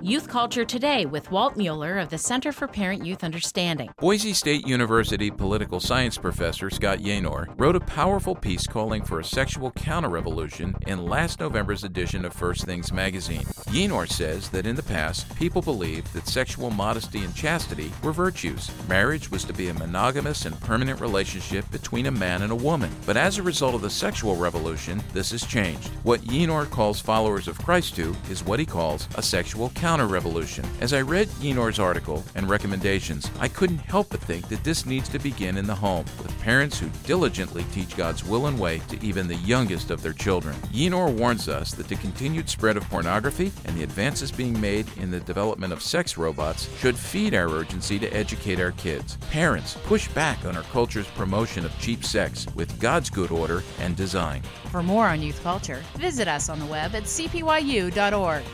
Youth Culture Today with Walt Mueller of the Center for Parent Youth Understanding. Boise State University political science professor Scott Yenor wrote a powerful piece calling for a sexual counter-revolution in last November's edition of First Things magazine. Yenor says that in the past, people believed that sexual modesty and chastity were virtues. Marriage was to be a monogamous and permanent relationship between a man and a woman. But as a result of the sexual revolution, this has changed. What Yenor calls followers of Christ to is what he calls a sexual counter counter revolution. As I read Yenor's article and recommendations, I couldn't help but think that this needs to begin in the home, with parents who diligently teach God's will and way to even the youngest of their children. Yenor warns us that the continued spread of pornography and the advances being made in the development of sex robots should feed our urgency to educate our kids. Parents, push back on our culture's promotion of cheap sex with God's good order and design. For more on youth culture, visit us on the web at cpyu.org.